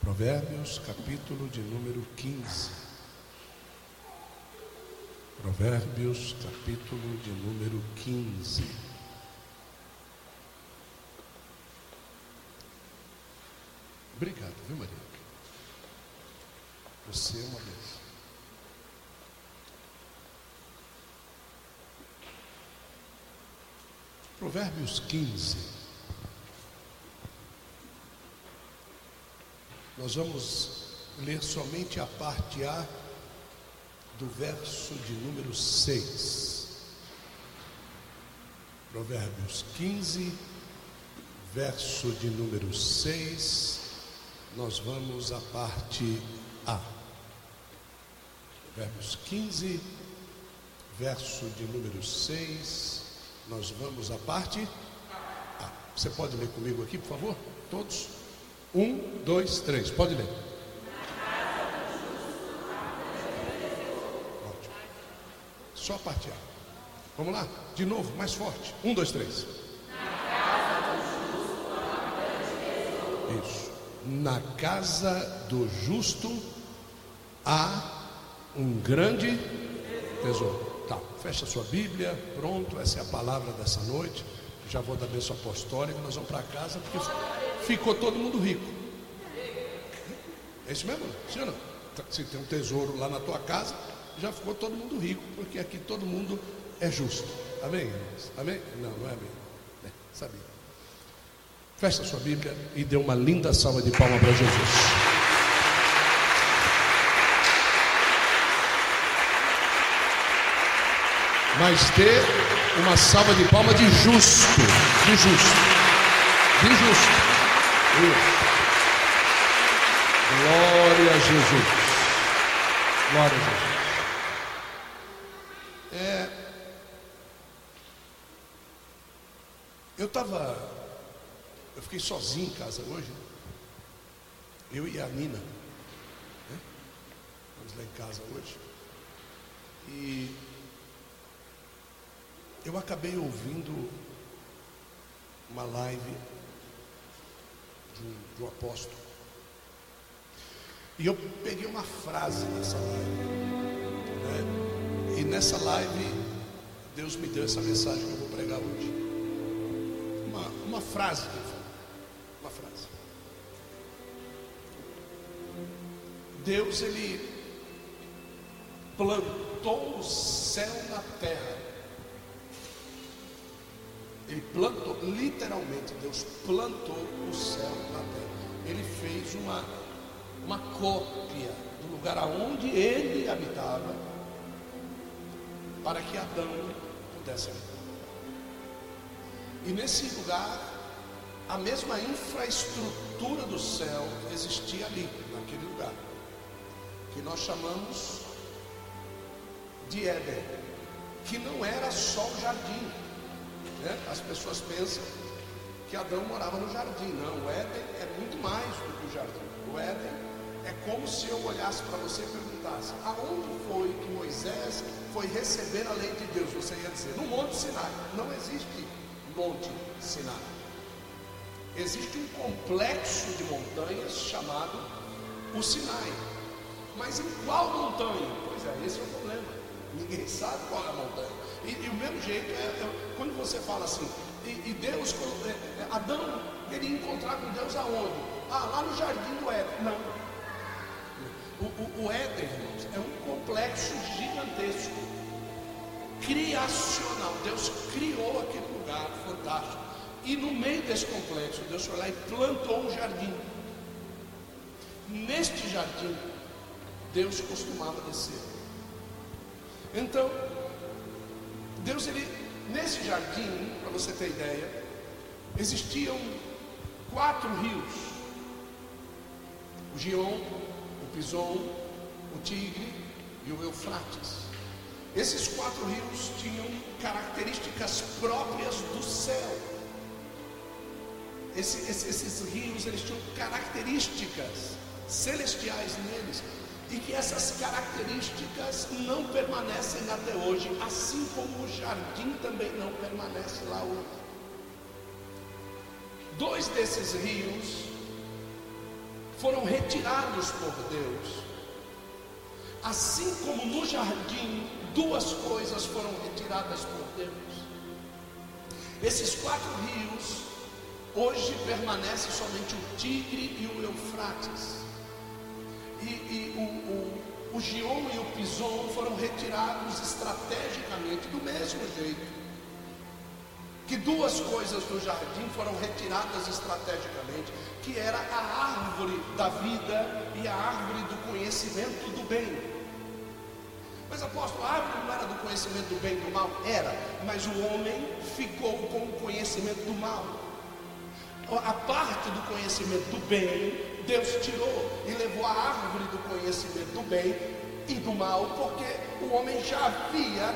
Provérbios, capítulo de número 15. Provérbios, capítulo de número 15. Obrigado, viu, Maria? Você é uma bênção. Provérbios 15. Nós vamos ler somente a parte A do verso de número 6. Provérbios 15, verso de número 6. Nós vamos à parte A. Provérbios 15, verso de número 6. Nós vamos à parte A. Você pode ler comigo aqui, por favor? Todos? Um, dois, três. Pode ler. Ótimo. Só A. Vamos lá? De novo, mais forte. Um, dois, três. Isso. Na casa do justo há um grande tesouro. Tá, fecha sua Bíblia, pronto, essa é a palavra dessa noite. Já vou dar bênção apostólica, nós vamos para casa, porque ficou todo mundo rico. É isso mesmo? Sim ou não? Se tem um tesouro lá na tua casa, já ficou todo mundo rico, porque aqui todo mundo é justo. Amém? irmãos? Amém? Não, não é amém. É, sabia. Fecha sua Bíblia e dê uma linda salva de palmas para Jesus. mas ter uma salva de palmas de justo, de justo, de justo. Isso. Glória a Jesus. Glória a Jesus. É, eu estava, eu fiquei sozinho em casa hoje, né? eu e a Nina, né? Vamos lá em casa hoje. E eu acabei ouvindo uma live um, apóstolo. E eu peguei uma frase nessa live. Né? E nessa live, Deus me deu essa mensagem que eu vou pregar hoje. Uma, uma frase que ele falou. Uma frase. Deus, ele plantou o céu na terra ele plantou, literalmente, Deus plantou o céu na terra. Ele fez uma, uma cópia do lugar aonde ele habitava, para que Adão pudesse habitar. E nesse lugar, a mesma infraestrutura do céu existia ali, naquele lugar, que nós chamamos de Éden, que não era só o jardim, né? As pessoas pensam que Adão morava no jardim. Não, o Éden é muito mais do que o jardim. O Éden é como se eu olhasse para você e perguntasse: aonde foi que Moisés foi receber a lei de Deus? Você ia dizer: no Monte Sinai. Não existe Monte Sinai. Existe um complexo de montanhas chamado o Sinai. Mas em qual montanha? Pois é, esse é o problema. Ninguém sabe qual é a montanha. E, e o mesmo jeito é, é, quando você fala assim, e, e Deus, é, é, Adão queria encontrar com Deus aonde? Ah, lá no jardim do Éden. Não. O, o, o Éden, irmãos, é um complexo gigantesco, criacional. Deus criou aquele lugar fantástico. E no meio desse complexo, Deus foi lá e plantou um jardim. Neste jardim, Deus costumava descer. Então, Deus, ele, nesse jardim, para você ter ideia, existiam quatro rios: o Gion, o Pison, o Tigre e o Eufrates. Esses quatro rios tinham características próprias do céu. Esse, esse, esses rios eles tinham características celestiais neles e que essas características não permanecem até hoje, assim como o jardim também não permanece lá hoje. Dois desses rios foram retirados por Deus. Assim como no jardim, duas coisas foram retiradas por Deus. Esses quatro rios, hoje permanece somente o Tigre e o Eufrates. E, e o, o, o Gion e o Pison foram retirados estrategicamente, do mesmo jeito que duas coisas do jardim foram retiradas estrategicamente, que era a árvore da vida e a árvore do conhecimento do bem. Mas apóstolo, a árvore não era do conhecimento do bem e do mal? Era, mas o homem ficou com o conhecimento do mal. A parte do conhecimento do bem, Deus tirou e levou a árvore do conhecimento do bem e do mal, porque o homem já havia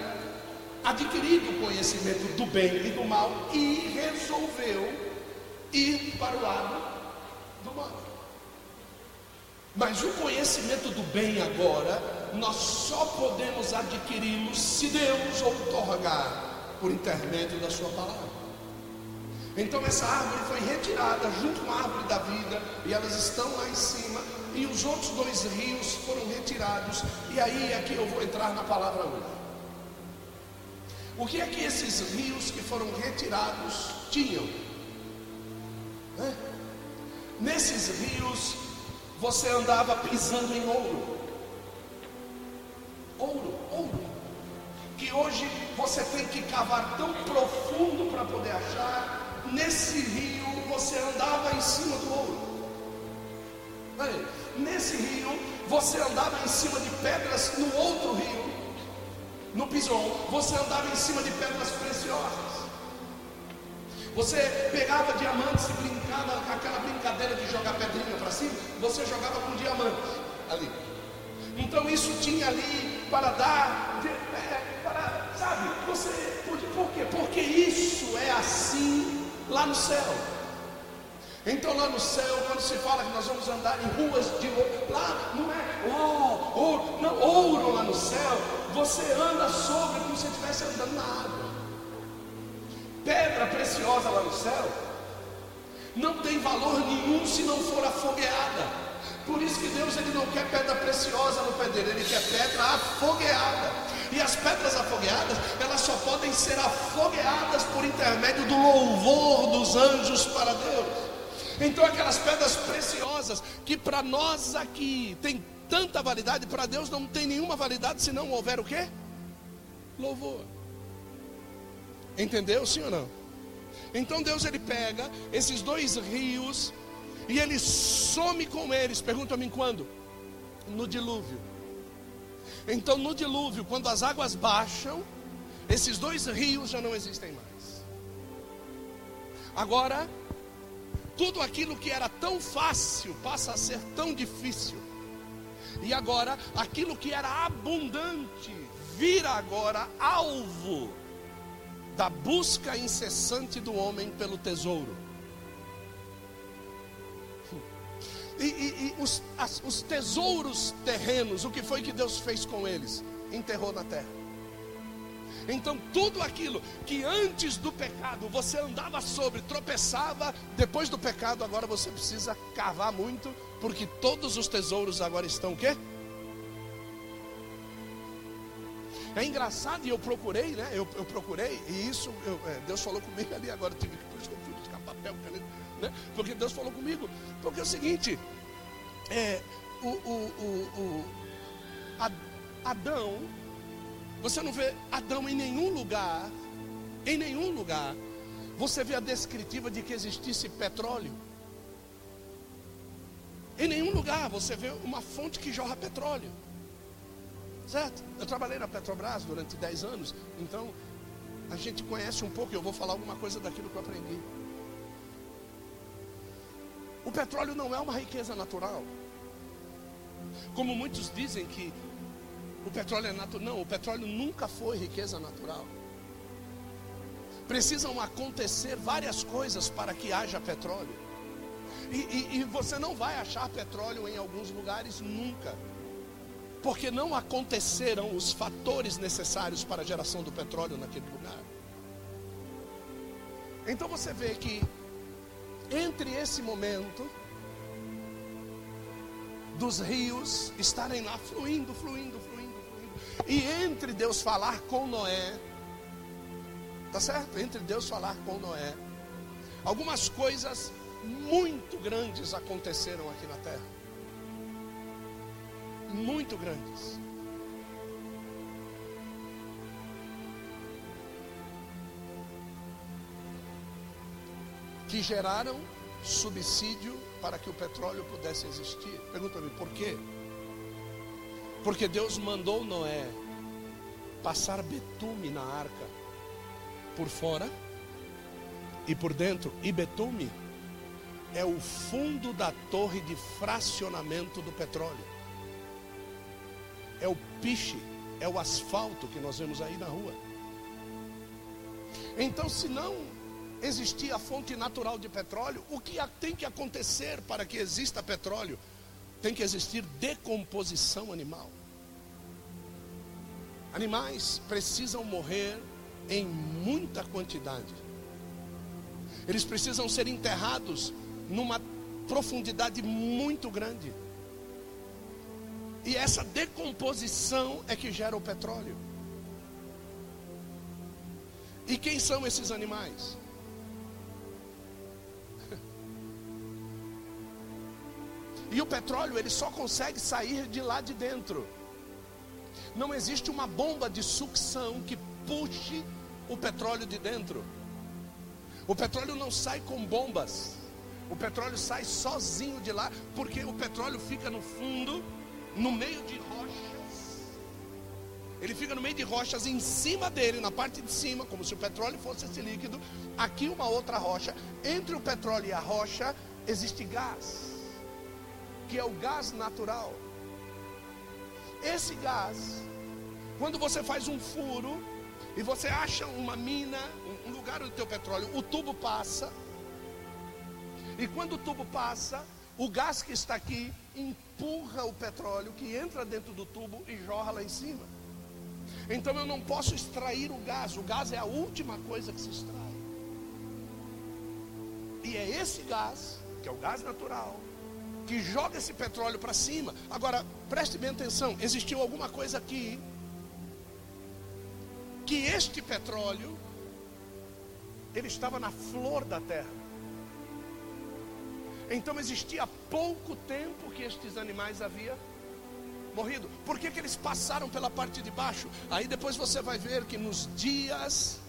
adquirido o conhecimento do bem e do mal e resolveu ir para o lado do mal. Mas o conhecimento do bem agora, nós só podemos adquiri-lo se Deus outorgar por intermédio da Sua palavra. Então essa árvore foi retirada junto com a árvore da vida, e elas estão lá em cima, e os outros dois rios foram retirados, e aí é que eu vou entrar na palavra hoje. O que é que esses rios que foram retirados tinham? Nesses rios você andava pisando em ouro. Ouro, ouro. Que hoje você tem que cavar tão profundo para poder achar. Nesse rio você andava em cima do ouro. Nesse rio você andava em cima de pedras no outro rio no Pison, você andava em cima de pedras preciosas. Você pegava diamantes e brincava com aquela brincadeira de jogar pedrinha para cima, você jogava com diamante ali. Então isso tinha ali para dar, é, para, sabe, você, por, por quê? Porque isso é assim lá no céu. Então lá no céu, quando se fala que nós vamos andar em ruas de ouro, lá não é oh, ouro, não, ouro lá no céu, você anda sobre como se estivesse andando na água. Pedra preciosa lá no céu não tem valor nenhum se não for afogueada. Por isso que Deus ele não quer pedra preciosa no pé dele, ele quer pedra afogueada. E as pedras afogueadas, elas só podem ser afogueadas por intermédio do louvor dos anjos para Deus. Então aquelas pedras preciosas que para nós aqui tem tanta validade, para Deus não tem nenhuma validade se não houver o quê? Louvor. Entendeu, sim ou não? Então Deus ele pega esses dois rios e ele some com eles. Pergunta a mim quando? No dilúvio. Então no dilúvio, quando as águas baixam, esses dois rios já não existem mais. Agora tudo aquilo que era tão fácil passa a ser tão difícil. E agora, aquilo que era abundante vira agora alvo da busca incessante do homem pelo tesouro. E, e, e os, as, os tesouros terrenos, o que foi que Deus fez com eles? Enterrou na terra. Então, tudo aquilo que antes do pecado você andava sobre, tropeçava, depois do pecado, agora você precisa cavar muito, porque todos os tesouros agora estão o quê? É engraçado, e eu procurei, né? Eu, eu procurei, e isso, eu, é, Deus falou comigo ali, agora eu tive que, eu fui buscar papel, caneta, né? Porque Deus falou comigo. Porque é o seguinte, é, o, o, o, o Adão você não vê Adão em nenhum lugar, em nenhum lugar, você vê a descritiva de que existisse petróleo. Em nenhum lugar você vê uma fonte que jorra petróleo. Certo? Eu trabalhei na Petrobras durante 10 anos, então a gente conhece um pouco, eu vou falar alguma coisa daquilo que eu aprendi. O petróleo não é uma riqueza natural. Como muitos dizem que o petróleo é natural. Não, o petróleo nunca foi riqueza natural. Precisam acontecer várias coisas para que haja petróleo. E, e, e você não vai achar petróleo em alguns lugares nunca. Porque não aconteceram os fatores necessários para a geração do petróleo naquele lugar. Então você vê que entre esse momento dos rios estarem lá fluindo, fluindo, fluindo, fluindo. E entre Deus falar com Noé, tá certo? Entre Deus falar com Noé, algumas coisas muito grandes aconteceram aqui na terra. Muito grandes. Que geraram subsídio para que o petróleo pudesse existir. Pergunta-me por quê? Porque Deus mandou Noé passar betume na arca por fora e por dentro. E betume é o fundo da torre de fracionamento do petróleo. É o piche, é o asfalto que nós vemos aí na rua. Então, se não existir a fonte natural de petróleo, o que tem que acontecer para que exista petróleo? Tem que existir decomposição animal. Animais precisam morrer em muita quantidade. Eles precisam ser enterrados numa profundidade muito grande. E essa decomposição é que gera o petróleo. E quem são esses animais? E o petróleo ele só consegue sair de lá de dentro. Não existe uma bomba de sucção que puxe o petróleo de dentro. O petróleo não sai com bombas. O petróleo sai sozinho de lá, porque o petróleo fica no fundo, no meio de rochas. Ele fica no meio de rochas em cima dele, na parte de cima, como se o petróleo fosse esse líquido. Aqui uma outra rocha. Entre o petróleo e a rocha existe gás que é o gás natural. Esse gás, quando você faz um furo e você acha uma mina, um lugar onde tem o petróleo, o tubo passa. E quando o tubo passa, o gás que está aqui empurra o petróleo que entra dentro do tubo e jorra lá em cima. Então eu não posso extrair o gás, o gás é a última coisa que se extrai. E é esse gás, que é o gás natural, que joga esse petróleo para cima. Agora, preste bem atenção: existiu alguma coisa aqui que este petróleo ele estava na flor da terra. Então existia pouco tempo que estes animais haviam morrido. Por que, que eles passaram pela parte de baixo? Aí depois você vai ver que nos dias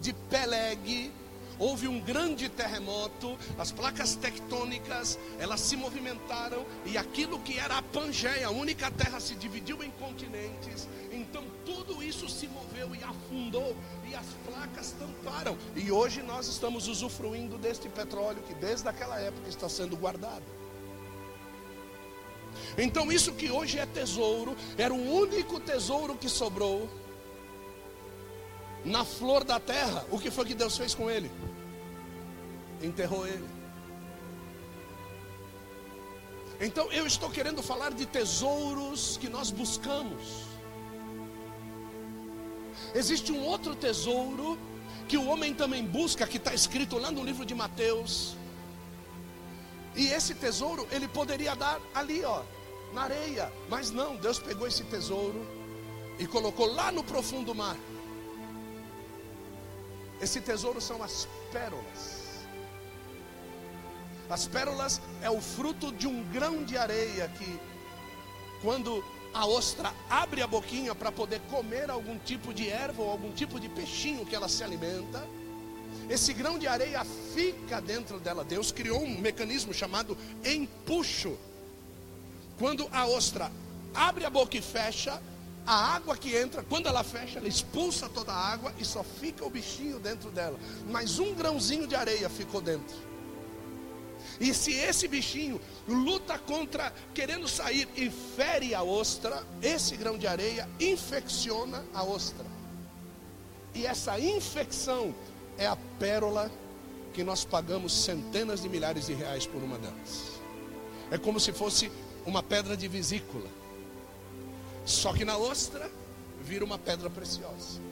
de Peleg, houve um grande terremoto, as placas tectônicas, elas se movimentaram e aquilo que era a Pangeia, a única terra se dividiu em continentes. Então tudo isso se moveu e afundou e as placas tamparam. E hoje nós estamos usufruindo deste petróleo que desde aquela época está sendo guardado. Então isso que hoje é tesouro, era o único tesouro que sobrou na flor da terra, o que foi que Deus fez com ele? Enterrou ele. Então eu estou querendo falar de tesouros que nós buscamos. Existe um outro tesouro que o homem também busca, que está escrito lá no livro de Mateus. E esse tesouro ele poderia dar ali, ó, na areia, mas não, Deus pegou esse tesouro e colocou lá no profundo mar. Esse tesouro são as pérolas. As pérolas é o fruto de um grão de areia que, quando a ostra abre a boquinha para poder comer algum tipo de erva ou algum tipo de peixinho que ela se alimenta, esse grão de areia fica dentro dela. Deus criou um mecanismo chamado empuxo. Quando a ostra abre a boca e fecha, a água que entra, quando ela fecha, ela expulsa toda a água e só fica o bichinho dentro dela. Mas um grãozinho de areia ficou dentro. E se esse bichinho luta contra, querendo sair e fere a ostra, esse grão de areia infecciona a ostra. E essa infecção é a pérola que nós pagamos centenas de milhares de reais por uma delas. É como se fosse uma pedra de vesícula. Só que na ostra vira uma pedra preciosa.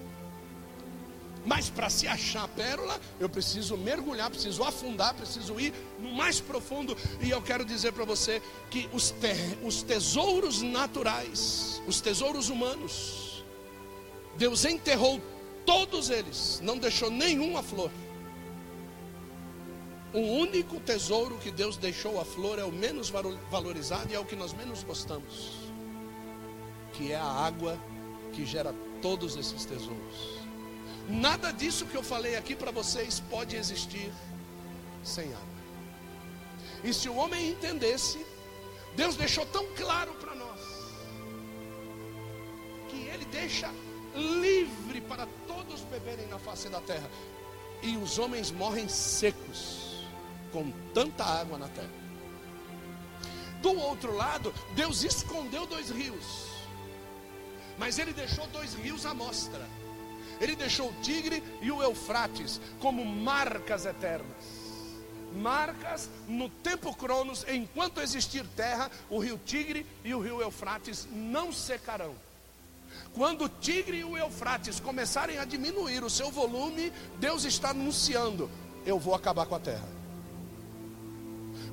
Mas para se achar a pérola, eu preciso mergulhar, preciso afundar, preciso ir no mais profundo. E eu quero dizer para você que os, te os tesouros naturais, os tesouros humanos, Deus enterrou todos eles, não deixou nenhum a flor. O único tesouro que Deus deixou a flor é o menos valorizado e é o que nós menos gostamos, que é a água que gera todos esses tesouros. Nada disso que eu falei aqui para vocês pode existir sem água. E se o homem entendesse, Deus deixou tão claro para nós que Ele deixa livre para todos beberem na face da terra, e os homens morrem secos com tanta água na terra. Do outro lado, Deus escondeu dois rios, mas Ele deixou dois rios à mostra. Ele deixou o Tigre e o Eufrates como marcas eternas. Marcas no tempo Cronos, enquanto existir terra, o rio Tigre e o rio Eufrates não secarão. Quando o Tigre e o Eufrates começarem a diminuir o seu volume, Deus está anunciando: eu vou acabar com a terra.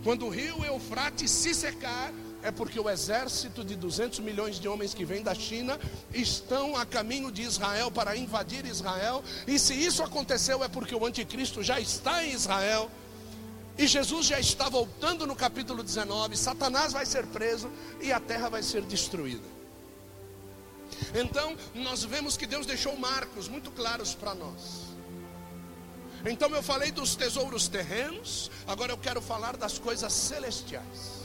Quando o rio Eufrates se secar, é porque o exército de 200 milhões de homens que vem da China estão a caminho de Israel para invadir Israel. E se isso aconteceu, é porque o anticristo já está em Israel. E Jesus já está voltando no capítulo 19. Satanás vai ser preso e a terra vai ser destruída. Então, nós vemos que Deus deixou marcos muito claros para nós. Então, eu falei dos tesouros terrenos, agora eu quero falar das coisas celestiais.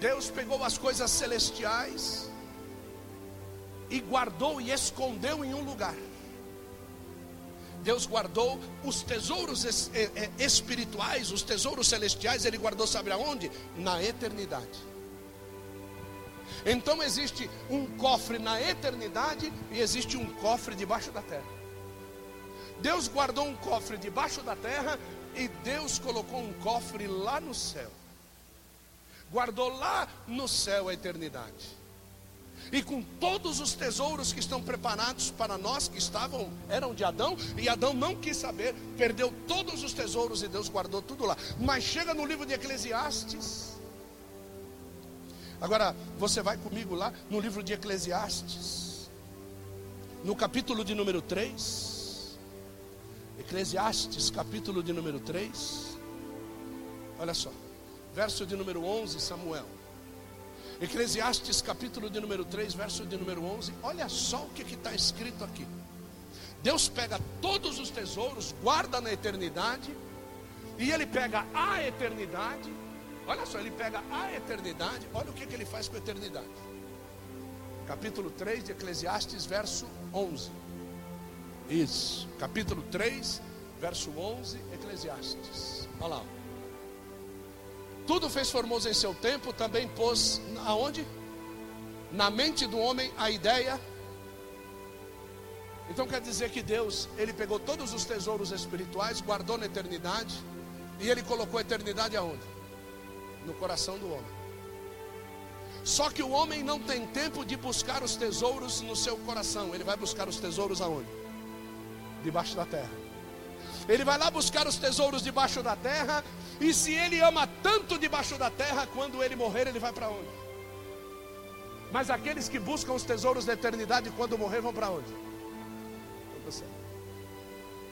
Deus pegou as coisas celestiais e guardou e escondeu em um lugar. Deus guardou os tesouros espirituais, os tesouros celestiais, Ele guardou, sabe aonde? Na eternidade. Então existe um cofre na eternidade e existe um cofre debaixo da terra. Deus guardou um cofre debaixo da terra e Deus colocou um cofre lá no céu guardou lá no céu a eternidade. E com todos os tesouros que estão preparados para nós que estavam, eram de Adão, e Adão não quis saber, perdeu todos os tesouros e Deus guardou tudo lá. Mas chega no livro de Eclesiastes. Agora, você vai comigo lá no livro de Eclesiastes, no capítulo de número 3. Eclesiastes, capítulo de número 3. Olha só verso de número 11, Samuel. Eclesiastes, capítulo de número 3, verso de número 11. Olha só o que está escrito aqui. Deus pega todos os tesouros, guarda na eternidade, e Ele pega a eternidade. Olha só, Ele pega a eternidade. Olha o que, que Ele faz com a eternidade. Capítulo 3 de Eclesiastes, verso 11. Isso, capítulo 3, verso 11, Eclesiastes. Olha lá. Tudo fez formoso em seu tempo, também pôs aonde? Na mente do homem a ideia. Então quer dizer que Deus, ele pegou todos os tesouros espirituais, guardou na eternidade, e ele colocou a eternidade aonde? No coração do homem. Só que o homem não tem tempo de buscar os tesouros no seu coração, ele vai buscar os tesouros aonde? Debaixo da terra. Ele vai lá buscar os tesouros debaixo da terra. E se ele ama tanto debaixo da terra, quando ele morrer, ele vai para onde? Mas aqueles que buscam os tesouros da eternidade, quando morrer, vão para onde?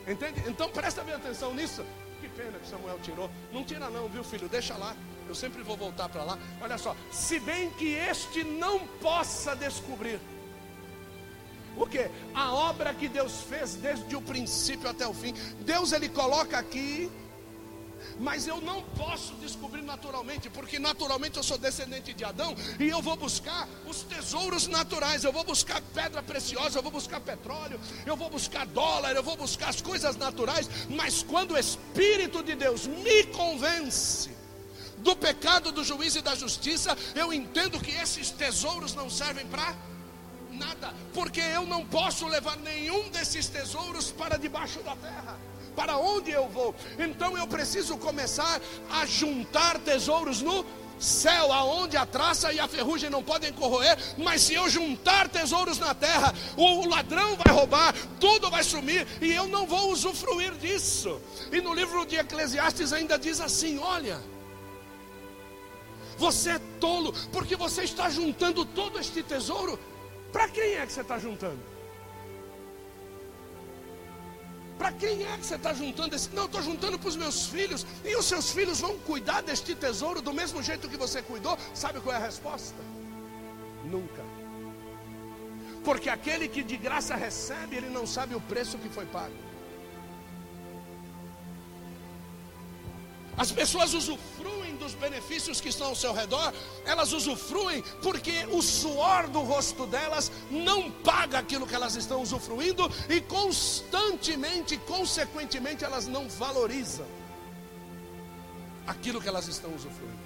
Entende? Então presta bem atenção nisso. Que pena que Samuel tirou. Não tira, não, viu, filho? Deixa lá. Eu sempre vou voltar para lá. Olha só. Se bem que este não possa descobrir o que? A obra que Deus fez desde o princípio até o fim. Deus ele coloca aqui, mas eu não posso descobrir naturalmente, porque naturalmente eu sou descendente de Adão e eu vou buscar os tesouros naturais, eu vou buscar pedra preciosa, eu vou buscar petróleo, eu vou buscar dólar, eu vou buscar as coisas naturais, mas quando o Espírito de Deus me convence do pecado, do juízo e da justiça, eu entendo que esses tesouros não servem para nada, porque eu não posso levar nenhum desses tesouros para debaixo da terra. Para onde eu vou? Então eu preciso começar a juntar tesouros no céu aonde a traça e a ferrugem não podem corroer, mas se eu juntar tesouros na terra, o ladrão vai roubar, tudo vai sumir e eu não vou usufruir disso. E no livro de Eclesiastes ainda diz assim: olha, você é tolo, porque você está juntando todo este tesouro. Para quem é que você está juntando? Para quem é que você está juntando esse? Não, estou juntando para os meus filhos. E os seus filhos vão cuidar deste tesouro do mesmo jeito que você cuidou? Sabe qual é a resposta? Nunca. Porque aquele que de graça recebe, ele não sabe o preço que foi pago. As pessoas usufruem dos benefícios que estão ao seu redor, elas usufruem porque o suor do rosto delas não paga aquilo que elas estão usufruindo e constantemente, consequentemente, elas não valorizam aquilo que elas estão usufruindo.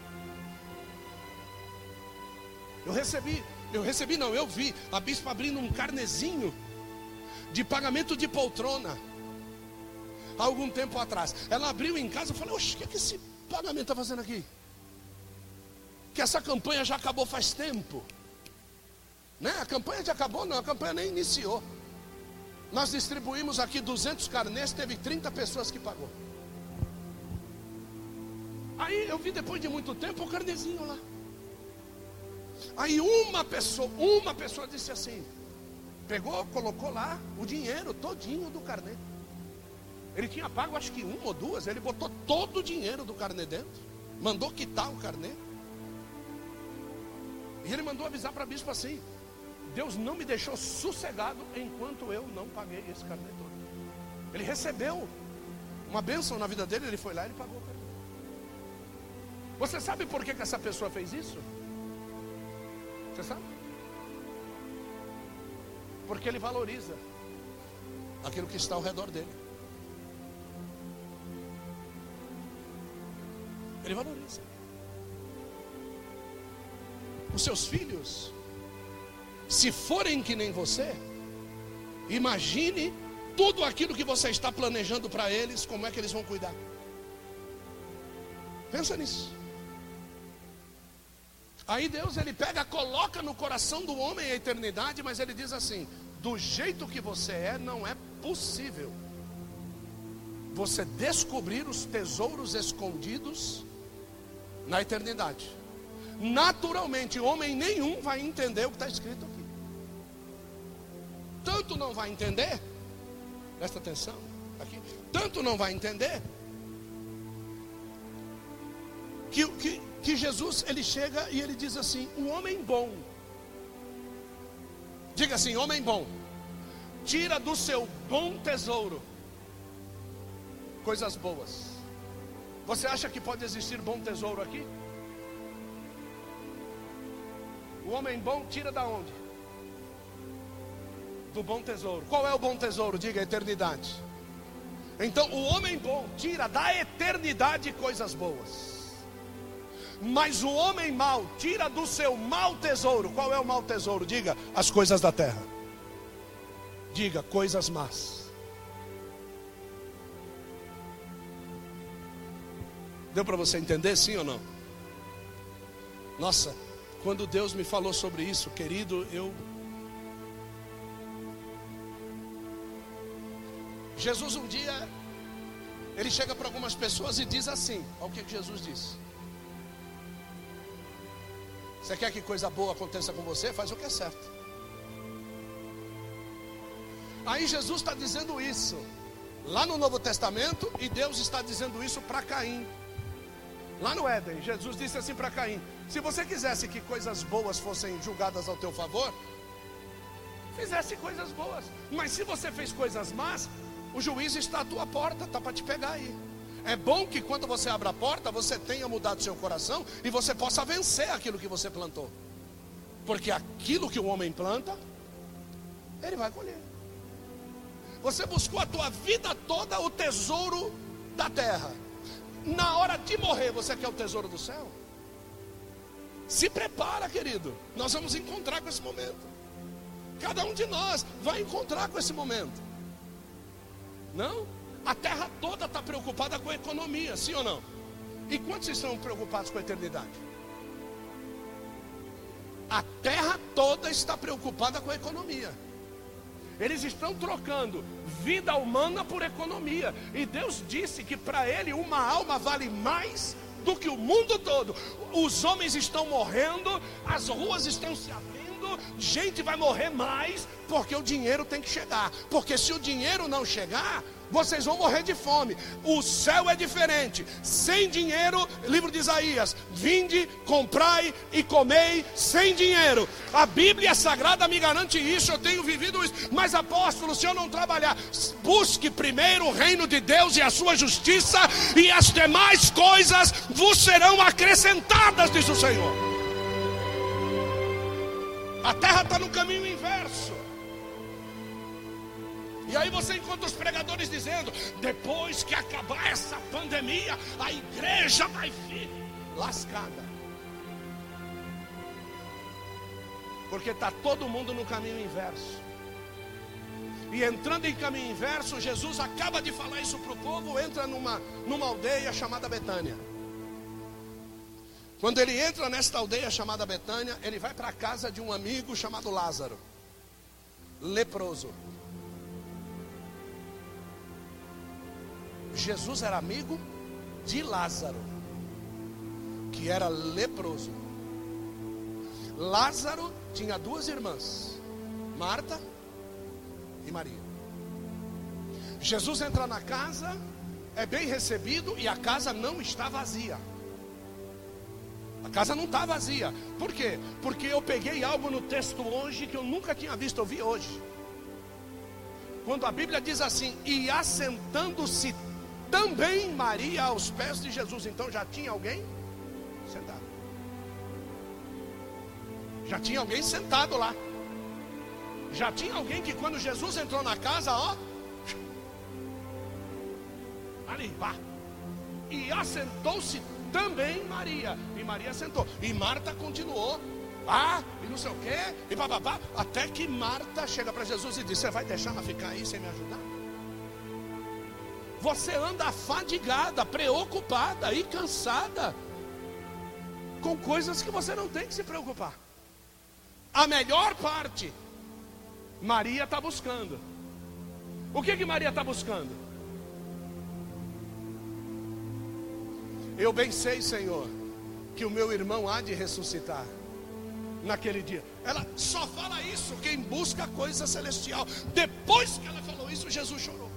Eu recebi, eu recebi não, eu vi a bispa abrindo um carnezinho de pagamento de poltrona há algum tempo atrás. Ela abriu em casa e falou: Oxe, o que, é que esse pagamento está fazendo aqui? Que essa campanha já acabou faz tempo. Né? A campanha já acabou, não, a campanha nem iniciou. Nós distribuímos aqui 200 carnês, teve 30 pessoas que pagou. Aí eu vi depois de muito tempo o carnezinho lá. Aí uma pessoa, uma pessoa disse assim: pegou, colocou lá o dinheiro todinho do carnê. Ele tinha pago acho que uma ou duas, ele botou todo o dinheiro do carnê dentro, mandou quitar o carnê. E ele mandou avisar para a bispo assim: Deus não me deixou sossegado enquanto eu não paguei esse carnê todo. Ele recebeu uma bênção na vida dele, ele foi lá e ele pagou o carnê. Você sabe por que, que essa pessoa fez isso? Você sabe? Porque ele valoriza aquilo que está ao redor dele. Ele valoriza. Os seus filhos, se forem que nem você, imagine tudo aquilo que você está planejando para eles, como é que eles vão cuidar. Pensa nisso. Aí Deus ele pega, coloca no coração do homem a eternidade, mas ele diz assim: do jeito que você é, não é possível você descobrir os tesouros escondidos na eternidade. Naturalmente, homem nenhum vai entender o que está escrito aqui. Tanto não vai entender, presta atenção aqui, tanto não vai entender, que, que, que Jesus ele chega e ele diz assim: o homem bom, diga assim, homem bom, tira do seu bom tesouro coisas boas você acha que pode existir bom tesouro aqui? O homem bom tira da onde? Do bom tesouro. Qual é o bom tesouro? Diga a eternidade. Então, o homem bom tira da eternidade coisas boas. Mas o homem mau tira do seu mau tesouro. Qual é o mau tesouro? Diga as coisas da terra. Diga coisas más. Deu para você entender, sim ou não? Nossa, quando Deus me falou sobre isso, querido, eu. Jesus um dia, ele chega para algumas pessoas e diz assim: olha o que Jesus disse. Você quer que coisa boa aconteça com você? Faz o que é certo. Aí Jesus está dizendo isso lá no Novo Testamento e Deus está dizendo isso para Caim. Lá no Éden, Jesus disse assim para Caim: Se você quisesse que coisas boas fossem julgadas ao teu favor, fizesse coisas boas. Mas se você fez coisas más, o juiz está à tua porta, está para te pegar aí. É bom que quando você abra a porta, você tenha mudado seu coração e você possa vencer aquilo que você plantou. Porque aquilo que o homem planta, ele vai colher. Você buscou a tua vida toda o tesouro da terra na hora de morrer, você quer o tesouro do céu? Se prepara, querido. Nós vamos encontrar com esse momento. Cada um de nós vai encontrar com esse momento. Não? A terra toda está preocupada com a economia, sim ou não? E quantos estão preocupados com a eternidade? A terra toda está preocupada com a economia. Eles estão trocando vida humana por economia. E Deus disse que para ele uma alma vale mais do que o mundo todo. Os homens estão morrendo, as ruas estão se abrindo, gente vai morrer mais, porque o dinheiro tem que chegar. Porque se o dinheiro não chegar, vocês vão morrer de fome. O céu é diferente. Sem dinheiro, livro de Isaías: vinde, comprai e comei sem dinheiro. A Bíblia Sagrada me garante isso. Eu tenho vivido isso. Mas, apóstolo, se eu não trabalhar, busque primeiro o reino de Deus e a sua justiça, e as demais coisas vos serão acrescentadas, diz o Senhor. A terra está no caminho inverso. E aí você encontra os pregadores dizendo: depois que acabar essa pandemia, a igreja vai vir lascada. Porque está todo mundo no caminho inverso. E entrando em caminho inverso, Jesus acaba de falar isso para o povo, entra numa, numa aldeia chamada Betânia. Quando ele entra nesta aldeia chamada Betânia, ele vai para a casa de um amigo chamado Lázaro, leproso. Jesus era amigo de Lázaro, que era leproso. Lázaro tinha duas irmãs, Marta e Maria. Jesus entra na casa, é bem recebido e a casa não está vazia. A casa não está vazia. Por quê? Porque eu peguei algo no texto hoje que eu nunca tinha visto, eu vi hoje. Quando a Bíblia diz assim: E assentando-se também Maria aos pés de Jesus. Então já tinha alguém sentado. Já tinha alguém sentado lá. Já tinha alguém que quando Jesus entrou na casa, ó. Ali, pá. E assentou-se também Maria. E Maria sentou. E Marta continuou. Ah, e não sei o quê, e papapá. Até que Marta chega para Jesus e diz: Você vai deixar ela ficar aí sem me ajudar? Você anda afadigada, preocupada e cansada com coisas que você não tem que se preocupar. A melhor parte, Maria está buscando. O que que Maria está buscando? Eu bem sei, Senhor, que o meu irmão há de ressuscitar naquele dia. Ela só fala isso quem busca coisa celestial. Depois que ela falou isso, Jesus chorou.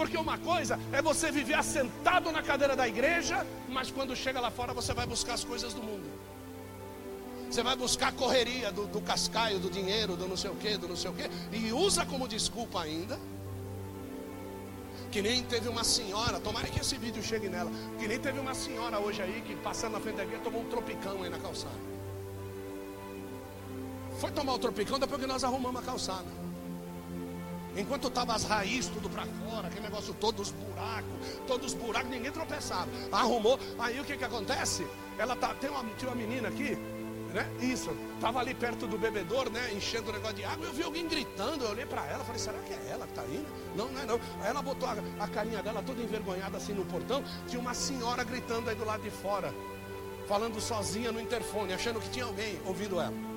Porque uma coisa é você viver assentado na cadeira da igreja, mas quando chega lá fora você vai buscar as coisas do mundo. Você vai buscar a correria do, do cascaio, do dinheiro, do não sei o que, do não sei o que, e usa como desculpa ainda. Que nem teve uma senhora, tomara que esse vídeo chegue nela. Que nem teve uma senhora hoje aí que passando na frente da igreja tomou um tropicão aí na calçada. Foi tomar o tropicão depois que nós arrumamos a calçada. Enquanto estava as raízes tudo para fora, aquele negócio todo, os buracos, todos os buracos, ninguém tropeçava. Arrumou. Aí o que que acontece? Ela tá, tem uma, tinha uma menina aqui, né? Isso, estava ali perto do bebedouro, né? Enchendo o negócio de água. Eu vi alguém gritando. Eu olhei para ela, falei: será que é ela que está aí? Não, não é não. Aí ela botou a, a carinha dela toda envergonhada assim no portão. Tinha uma senhora gritando aí do lado de fora, falando sozinha no interfone, achando que tinha alguém ouvindo ela.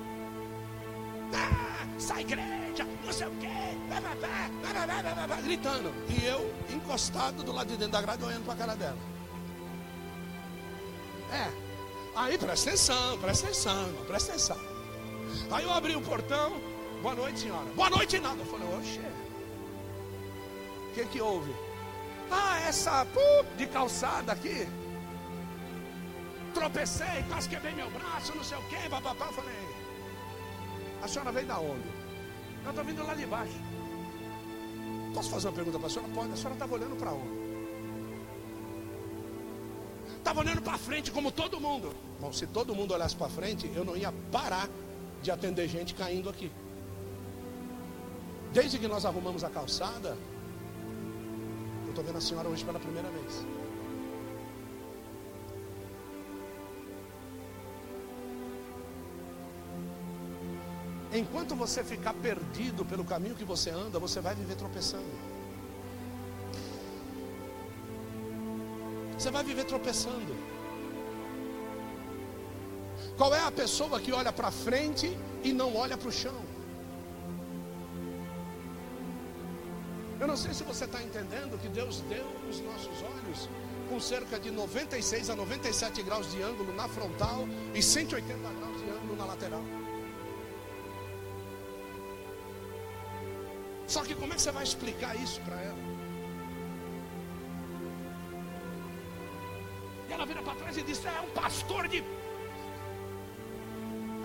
Ah, sai igreja, não sei o quê, gritando. E eu encostado do lado de dentro da grade, olhando para a cara dela. É, aí presta atenção, presta atenção, irmão, presta atenção. Aí eu abri o portão, boa noite, senhora. Boa noite, nada. Eu falei, oxe, o que que houve? Ah, essa pum, de calçada aqui. Tropecei, quase quebrei meu braço, não sei o que, papapá. Falei, a senhora veio da onde? Eu estou vindo lá de baixo. Posso fazer uma pergunta para a senhora? Pode. A senhora estava olhando para onde? Estava olhando para frente como todo mundo. Bom, se todo mundo olhasse para frente, eu não ia parar de atender gente caindo aqui. Desde que nós arrumamos a calçada, eu estou vendo a senhora hoje pela primeira vez. Enquanto você ficar perdido pelo caminho que você anda, você vai viver tropeçando. Você vai viver tropeçando. Qual é a pessoa que olha para frente e não olha para o chão? Eu não sei se você está entendendo que Deus deu os nossos olhos com cerca de 96 a 97 graus de ângulo na frontal e 180 graus de ângulo na lateral. Só que como é que você vai explicar isso para ela? E ela vira para trás e diz: É um pastor de. Aí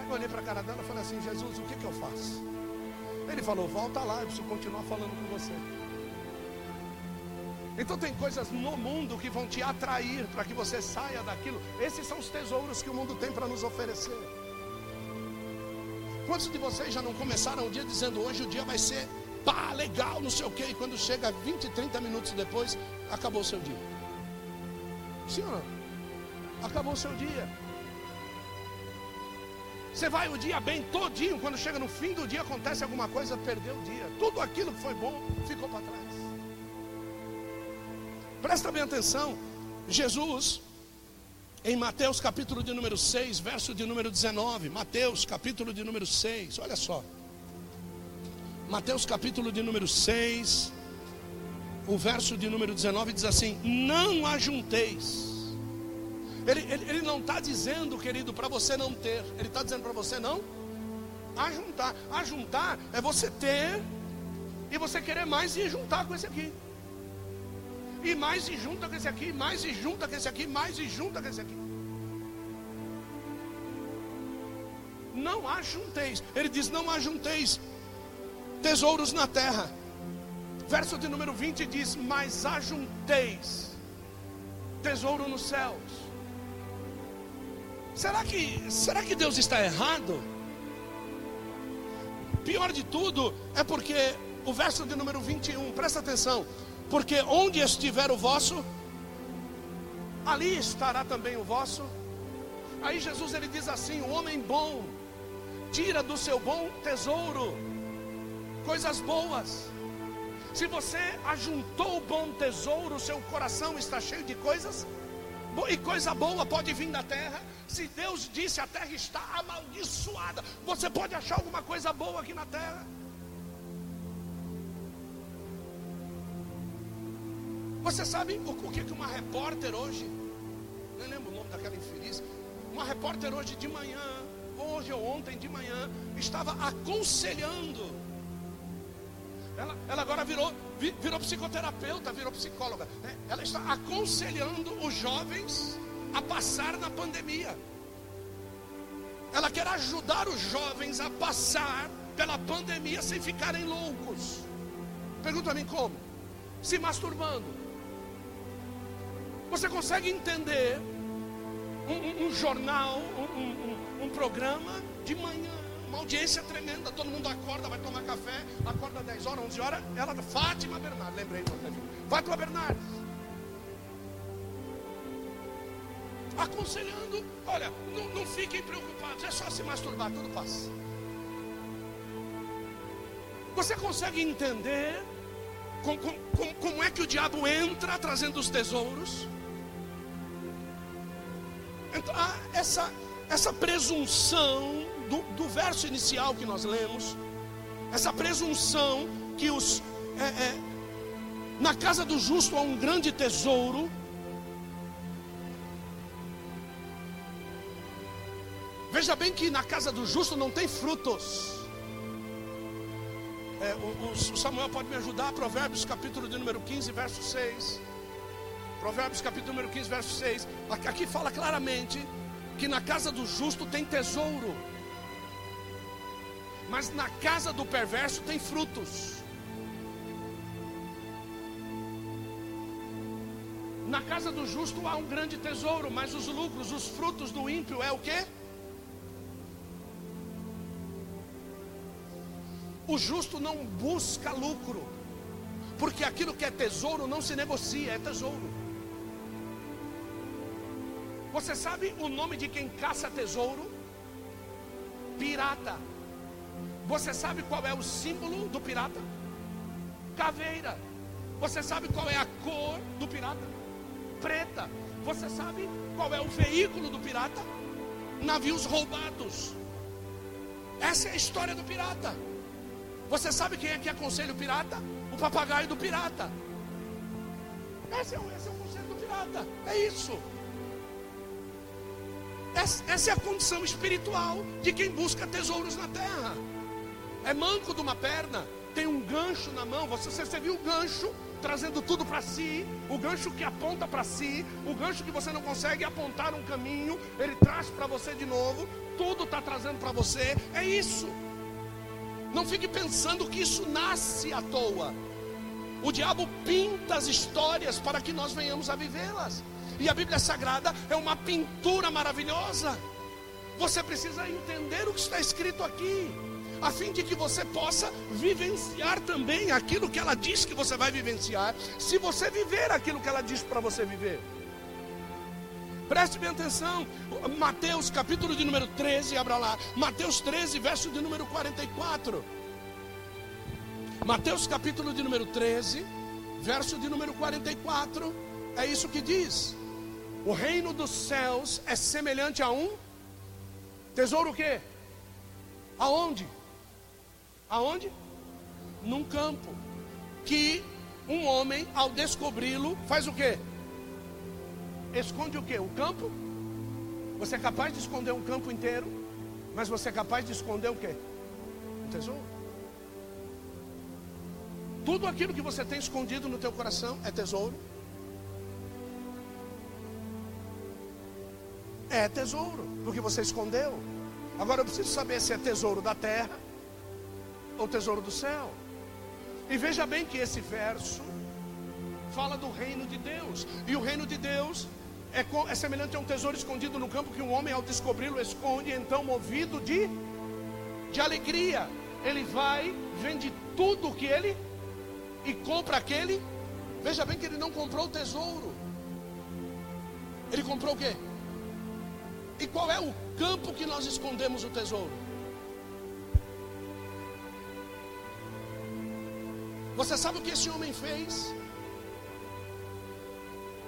eu olhei para a cara dela e falei assim: Jesus, o que, que eu faço? Ele falou: Volta lá, eu preciso continuar falando com você. Então tem coisas no mundo que vão te atrair para que você saia daquilo. Esses são os tesouros que o mundo tem para nos oferecer. Quantos de vocês já não começaram o dia dizendo hoje o dia vai ser pá, legal, não sei o quê, e quando chega 20, 30 minutos depois, acabou o seu dia? Sim ou não? Acabou o seu dia. Você vai o dia bem todinho, quando chega no fim do dia acontece alguma coisa, perdeu o dia. Tudo aquilo que foi bom ficou para trás. Presta bem atenção. Jesus, em Mateus capítulo de número 6, verso de número 19. Mateus capítulo de número 6, olha só. Mateus capítulo de número 6, o verso de número 19 diz assim: Não ajunteis. Ele, ele, ele não está dizendo, querido, para você não ter, ele está dizendo para você não ajuntar. Ajuntar é você ter e você querer mais e juntar com esse aqui e mais e junta com esse aqui, mais e junta com esse aqui, mais e junta com esse aqui. Não ajunteis. Ele diz: Não ajunteis tesouros na terra. Verso de número 20 diz: Mas ajunteis tesouro nos céus. Será que, será que Deus está errado? Pior de tudo é porque o verso de número 21, presta atenção porque onde estiver o vosso, ali estará também o vosso. Aí Jesus ele diz assim: o homem bom tira do seu bom tesouro coisas boas. Se você ajuntou o bom tesouro, seu coração está cheio de coisas e coisa boa pode vir da terra. Se Deus disse a terra está amaldiçoada, você pode achar alguma coisa boa aqui na terra. Você sabe o, o que, que uma repórter hoje, não lembro o nome daquela infeliz, uma repórter hoje de manhã, hoje ou ontem de manhã, estava aconselhando. Ela, ela agora virou, virou psicoterapeuta, virou psicóloga. Né? Ela está aconselhando os jovens a passar na pandemia. Ela quer ajudar os jovens a passar pela pandemia sem ficarem loucos. Pergunta a mim como? Se masturbando. Você consegue entender um, um jornal, um, um, programa de manhã, uma audiência tremenda, todo mundo acorda, vai tomar café, acorda 10 horas, 11 horas, ela, Fátima Bernardes, lembrei, Fátima Bernardes. Aconselhando, olha, não, não fiquem preocupados, é só se masturbar, tudo passa. Você consegue entender como, é que o diabo entra trazendo os tesouros? Então, há essa, essa presunção do, do verso inicial que nós lemos, essa presunção que os é, é, na casa do justo há um grande tesouro. Veja bem que na casa do justo não tem frutos. É, o, o, Samuel pode me ajudar, Provérbios capítulo de número 15, verso 6. Provérbios capítulo número 15, verso 6. Aqui fala claramente que na casa do justo tem tesouro, mas na casa do perverso tem frutos. Na casa do justo há um grande tesouro, mas os lucros, os frutos do ímpio é o que? O justo não busca lucro, porque aquilo que é tesouro não se negocia, é tesouro. Você sabe o nome de quem caça tesouro? Pirata. Você sabe qual é o símbolo do pirata? Caveira. Você sabe qual é a cor do pirata? Preta. Você sabe qual é o veículo do pirata? navios roubados. Essa é a história do pirata. Você sabe quem é que aconselha o pirata? O papagaio do pirata. Esse é, o, esse é o conselho do pirata. É isso. Essa, essa é a condição espiritual de quem busca tesouros na terra. É manco de uma perna, tem um gancho na mão. Você, você viu o gancho trazendo tudo para si, o gancho que aponta para si, o gancho que você não consegue apontar um caminho, ele traz para você de novo, tudo está trazendo para você. É isso. Não fique pensando que isso nasce à toa. O diabo pinta as histórias para que nós venhamos a vivê-las. E a Bíblia Sagrada é uma pintura maravilhosa. Você precisa entender o que está escrito aqui, a fim de que você possa vivenciar também aquilo que ela diz que você vai vivenciar, se você viver aquilo que ela diz para você viver. Preste bem atenção, Mateus capítulo de número 13, abra lá, Mateus 13, verso de número 44. Mateus capítulo de número 13, verso de número 44, é isso que diz. O reino dos céus é semelhante a um tesouro o? Aonde? Aonde? Num campo. Que um homem, ao descobri-lo, faz o quê? Esconde o quê? O campo? Você é capaz de esconder um campo inteiro, mas você é capaz de esconder o quê? Um tesouro. Tudo aquilo que você tem escondido no teu coração é tesouro. É tesouro, porque você escondeu. Agora eu preciso saber se é tesouro da terra ou tesouro do céu. E veja bem que esse verso fala do reino de Deus. E o reino de Deus é, é semelhante a um tesouro escondido no campo que um homem, ao descobri-lo, esconde. Então, movido de, de alegria, ele vai, vende tudo o que ele e compra aquele. Veja bem que ele não comprou o tesouro. Ele comprou o quê? E qual é o campo que nós escondemos o tesouro? Você sabe o que esse homem fez?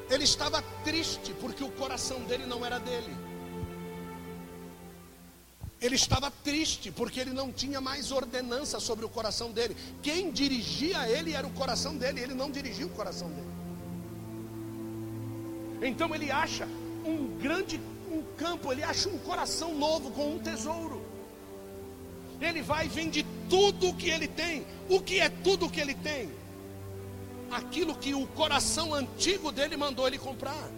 Ele estava triste porque o coração dele não era dele. Ele estava triste porque ele não tinha mais ordenança sobre o coração dele. Quem dirigia ele era o coração dele, ele não dirigia o coração dele. Então ele acha um grande um campo, ele acha um coração novo com um tesouro. Ele vai e vende tudo o que ele tem. O que é tudo o que ele tem? Aquilo que o coração antigo dele mandou ele comprar.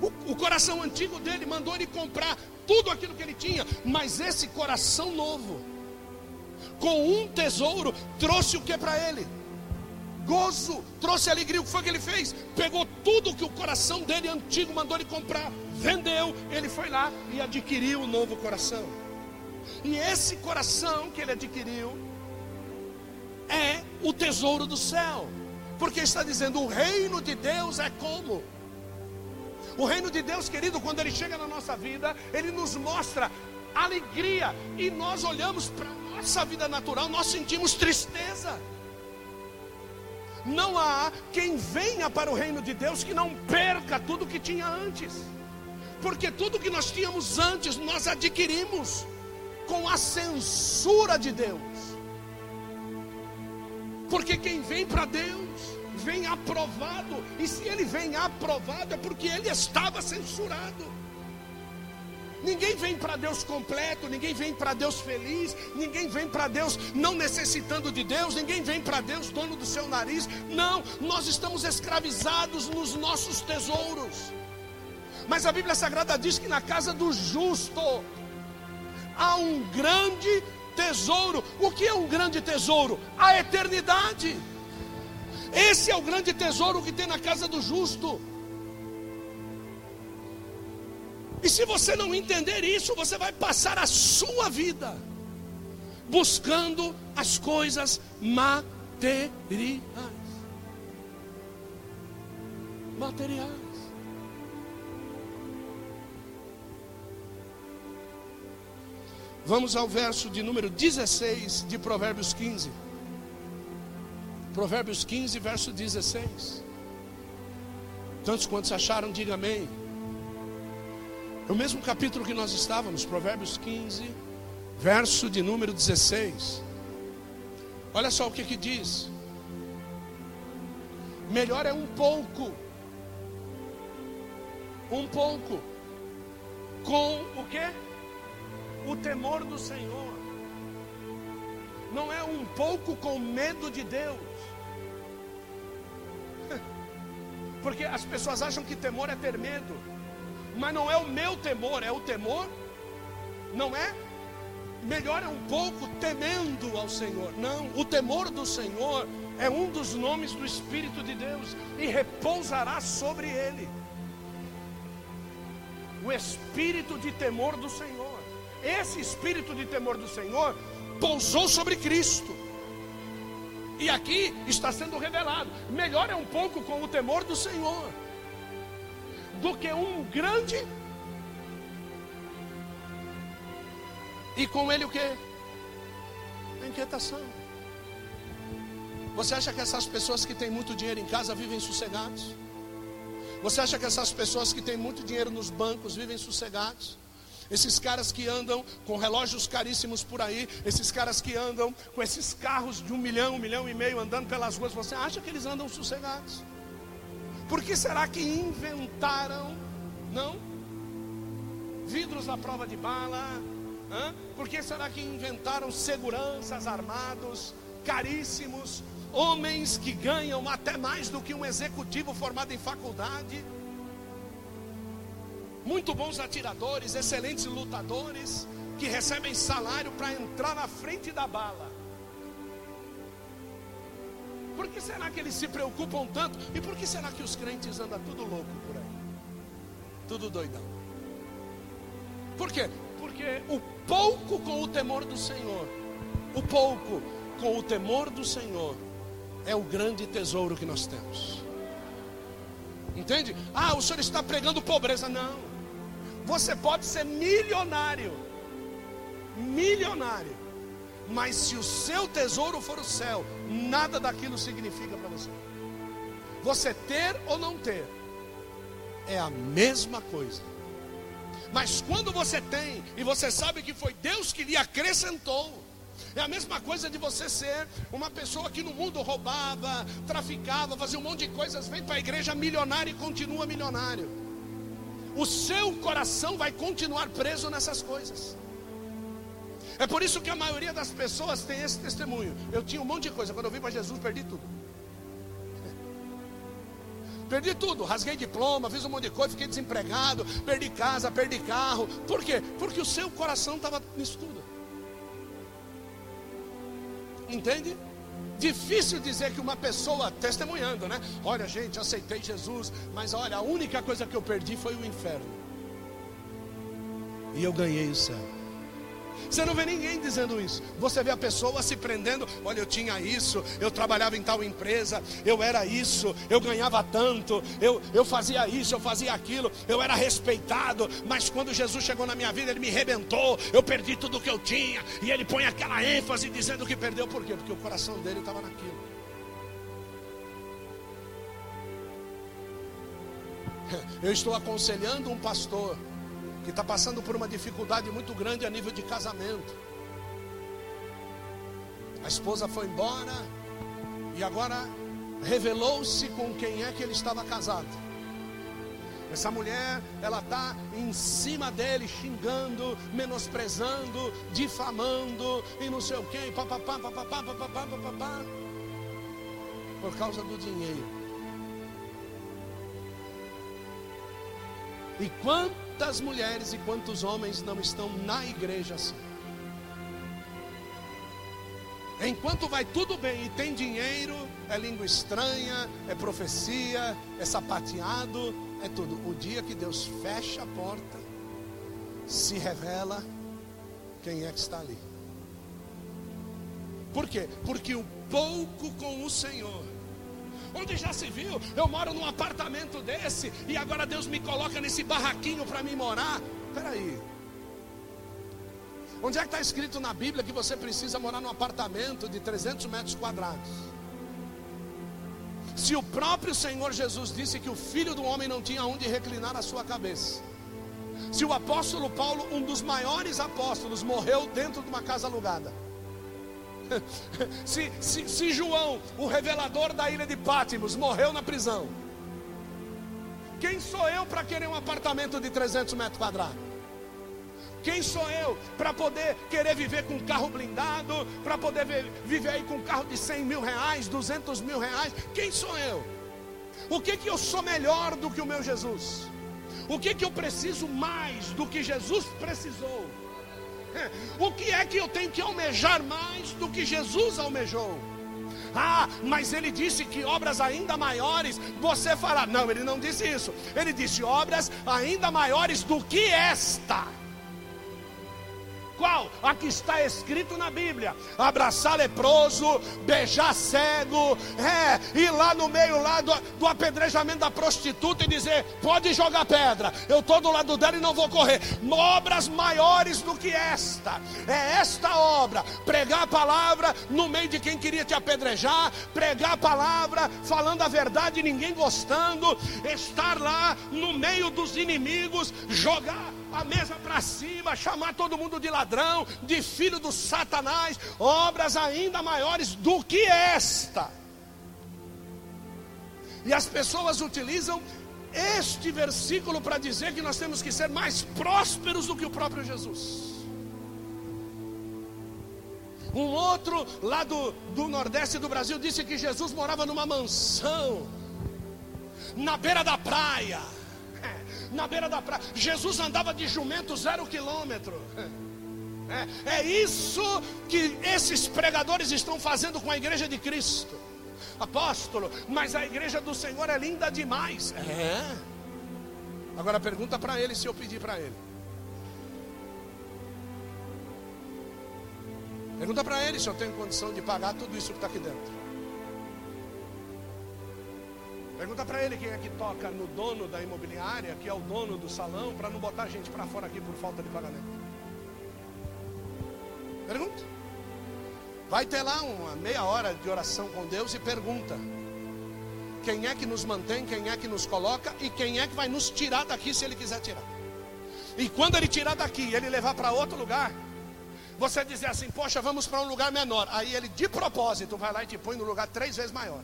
O, o coração antigo dele mandou ele comprar tudo aquilo que ele tinha, mas esse coração novo, com um tesouro, trouxe o que para ele? gozo, trouxe alegria. O que foi que ele fez? Pegou tudo que o coração dele antigo mandou ele comprar, vendeu, ele foi lá e adquiriu um novo coração. E esse coração que ele adquiriu é o tesouro do céu, porque está dizendo: o reino de Deus é como? O reino de Deus, querido, quando ele chega na nossa vida, ele nos mostra alegria, e nós olhamos para a nossa vida natural, nós sentimos tristeza. Não há quem venha para o reino de Deus que não perca tudo que tinha antes. Porque tudo que nós tínhamos antes nós adquirimos com a censura de Deus. Porque quem vem para Deus vem aprovado, e se ele vem aprovado é porque ele estava censurado. Ninguém vem para Deus completo, ninguém vem para Deus feliz, ninguém vem para Deus não necessitando de Deus, ninguém vem para Deus dono do seu nariz. Não, nós estamos escravizados nos nossos tesouros. Mas a Bíblia Sagrada diz que na casa do justo há um grande tesouro. O que é um grande tesouro? A eternidade. Esse é o grande tesouro que tem na casa do justo. E se você não entender isso, você vai passar a sua vida buscando as coisas materiais. Materiais. Vamos ao verso de número 16 de Provérbios 15. Provérbios 15, verso 16. Tantos quantos acharam, diga amém. É o mesmo capítulo que nós estávamos, Provérbios 15, verso de número 16. Olha só o que que diz. Melhor é um pouco. Um pouco. Com o que? O temor do Senhor. Não é um pouco com medo de Deus. Porque as pessoas acham que temor é ter medo. Mas não é o meu temor, é o temor. Não é melhor é um pouco temendo ao Senhor. Não, o temor do Senhor é um dos nomes do Espírito de Deus e repousará sobre ele. O espírito de temor do Senhor. Esse espírito de temor do Senhor pousou sobre Cristo. E aqui está sendo revelado. Melhor é um pouco com o temor do Senhor do que um grande E com ele o que? Inquietação. Você acha que essas pessoas que têm muito dinheiro em casa vivem sossegados? Você acha que essas pessoas que têm muito dinheiro nos bancos vivem sossegados? Esses caras que andam com relógios caríssimos por aí, esses caras que andam com esses carros de um milhão, um milhão e meio andando pelas ruas, você acha que eles andam sossegados? Por que será que inventaram, não? Vidros à prova de bala, Hã? Por que será que inventaram seguranças armados, caríssimos, homens que ganham até mais do que um executivo formado em faculdade? Muito bons atiradores, excelentes lutadores, que recebem salário para entrar na frente da bala. Por que será que eles se preocupam tanto? E por que será que os crentes andam tudo louco por aí? Tudo doidão. Por quê? Porque o pouco com o temor do Senhor, o pouco com o temor do Senhor, é o grande tesouro que nós temos. Entende? Ah, o senhor está pregando pobreza. Não. Você pode ser milionário. Milionário. Mas se o seu tesouro for o céu, nada daquilo significa para você. Você ter ou não ter é a mesma coisa. Mas quando você tem e você sabe que foi Deus que lhe acrescentou, é a mesma coisa de você ser uma pessoa que no mundo roubava, traficava, fazia um monte de coisas, vem para a igreja milionário e continua milionário. O seu coração vai continuar preso nessas coisas. É por isso que a maioria das pessoas tem esse testemunho. Eu tinha um monte de coisa, quando eu vim para Jesus, perdi tudo. Perdi tudo, rasguei diploma, fiz um monte de coisa, fiquei desempregado, perdi casa, perdi carro. Por quê? Porque o seu coração estava nisso tudo. Entende? Difícil dizer que uma pessoa testemunhando, né? Olha, gente, aceitei Jesus, mas olha, a única coisa que eu perdi foi o inferno. E eu ganhei o céu. Você não vê ninguém dizendo isso. Você vê a pessoa se prendendo. Olha, eu tinha isso, eu trabalhava em tal empresa, eu era isso, eu ganhava tanto, eu, eu fazia isso, eu fazia aquilo, eu era respeitado. Mas quando Jesus chegou na minha vida, ele me rebentou, eu perdi tudo que eu tinha. E ele põe aquela ênfase dizendo que perdeu. Por quê? Porque o coração dele estava naquilo. Eu estou aconselhando um pastor que está passando por uma dificuldade muito grande a nível de casamento. A esposa foi embora e agora revelou-se com quem é que ele estava casado. Essa mulher, ela está em cima dele, xingando, menosprezando, difamando e não sei o que, papapá, papapá, papapá, papapá, por causa do dinheiro. E quantas mulheres e quantos homens não estão na igreja assim? Enquanto vai tudo bem e tem dinheiro, é língua estranha, é profecia, é sapateado, é tudo. O dia que Deus fecha a porta, se revela quem é que está ali. Por quê? Porque o pouco com o Senhor Onde já se viu? Eu moro num apartamento desse e agora Deus me coloca nesse barraquinho para mim morar. Peraí. Onde é que está escrito na Bíblia que você precisa morar num apartamento de 300 metros quadrados? Se o próprio Senhor Jesus disse que o filho do homem não tinha onde reclinar a sua cabeça, Se o apóstolo Paulo, um dos maiores apóstolos, morreu dentro de uma casa alugada. Se, se, se João, o revelador da ilha de Pátimos, morreu na prisão. Quem sou eu para querer um apartamento de 300 metros quadrados? Quem sou eu para poder querer viver com um carro blindado, para poder viver aí com um carro de 100 mil reais, 200 mil reais? Quem sou eu? O que que eu sou melhor do que o meu Jesus? O que que eu preciso mais do que Jesus precisou? O que é que eu tenho que almejar mais do que Jesus almejou? Ah, mas ele disse que obras ainda maiores você fará. Não, ele não disse isso. Ele disse obras ainda maiores do que esta qual? A que está escrito na Bíblia: abraçar leproso, beijar cego, é, ir lá no meio lá do, do apedrejamento da prostituta e dizer: pode jogar pedra, eu estou do lado dela e não vou correr. Obras maiores do que esta, é esta obra: pregar a palavra no meio de quem queria te apedrejar, pregar a palavra falando a verdade ninguém gostando, estar lá no meio dos inimigos, jogar a mesa para cima, chamar todo mundo de ladrão, de filho do Satanás, obras ainda maiores do que esta. E as pessoas utilizam este versículo para dizer que nós temos que ser mais prósperos do que o próprio Jesus. Um outro lá do, do Nordeste do Brasil disse que Jesus morava numa mansão, na beira da praia na beira da praia. Jesus andava de jumento zero quilômetro. É, é isso que esses pregadores estão fazendo com a igreja de Cristo. Apóstolo, mas a igreja do Senhor é linda demais. É. Agora pergunta para ele se eu pedir para ele. Pergunta para ele se eu tenho condição de pagar tudo isso que está aqui dentro. Pergunta para ele quem é que toca no dono da imobiliária, que é o dono do salão, para não botar gente para fora aqui por falta de pagamento. Pergunta. Vai ter lá uma meia hora de oração com Deus e pergunta: quem é que nos mantém, quem é que nos coloca e quem é que vai nos tirar daqui se ele quiser tirar. E quando ele tirar daqui ele levar para outro lugar, você dizer assim: Poxa, vamos para um lugar menor. Aí ele de propósito vai lá e te põe no lugar três vezes maior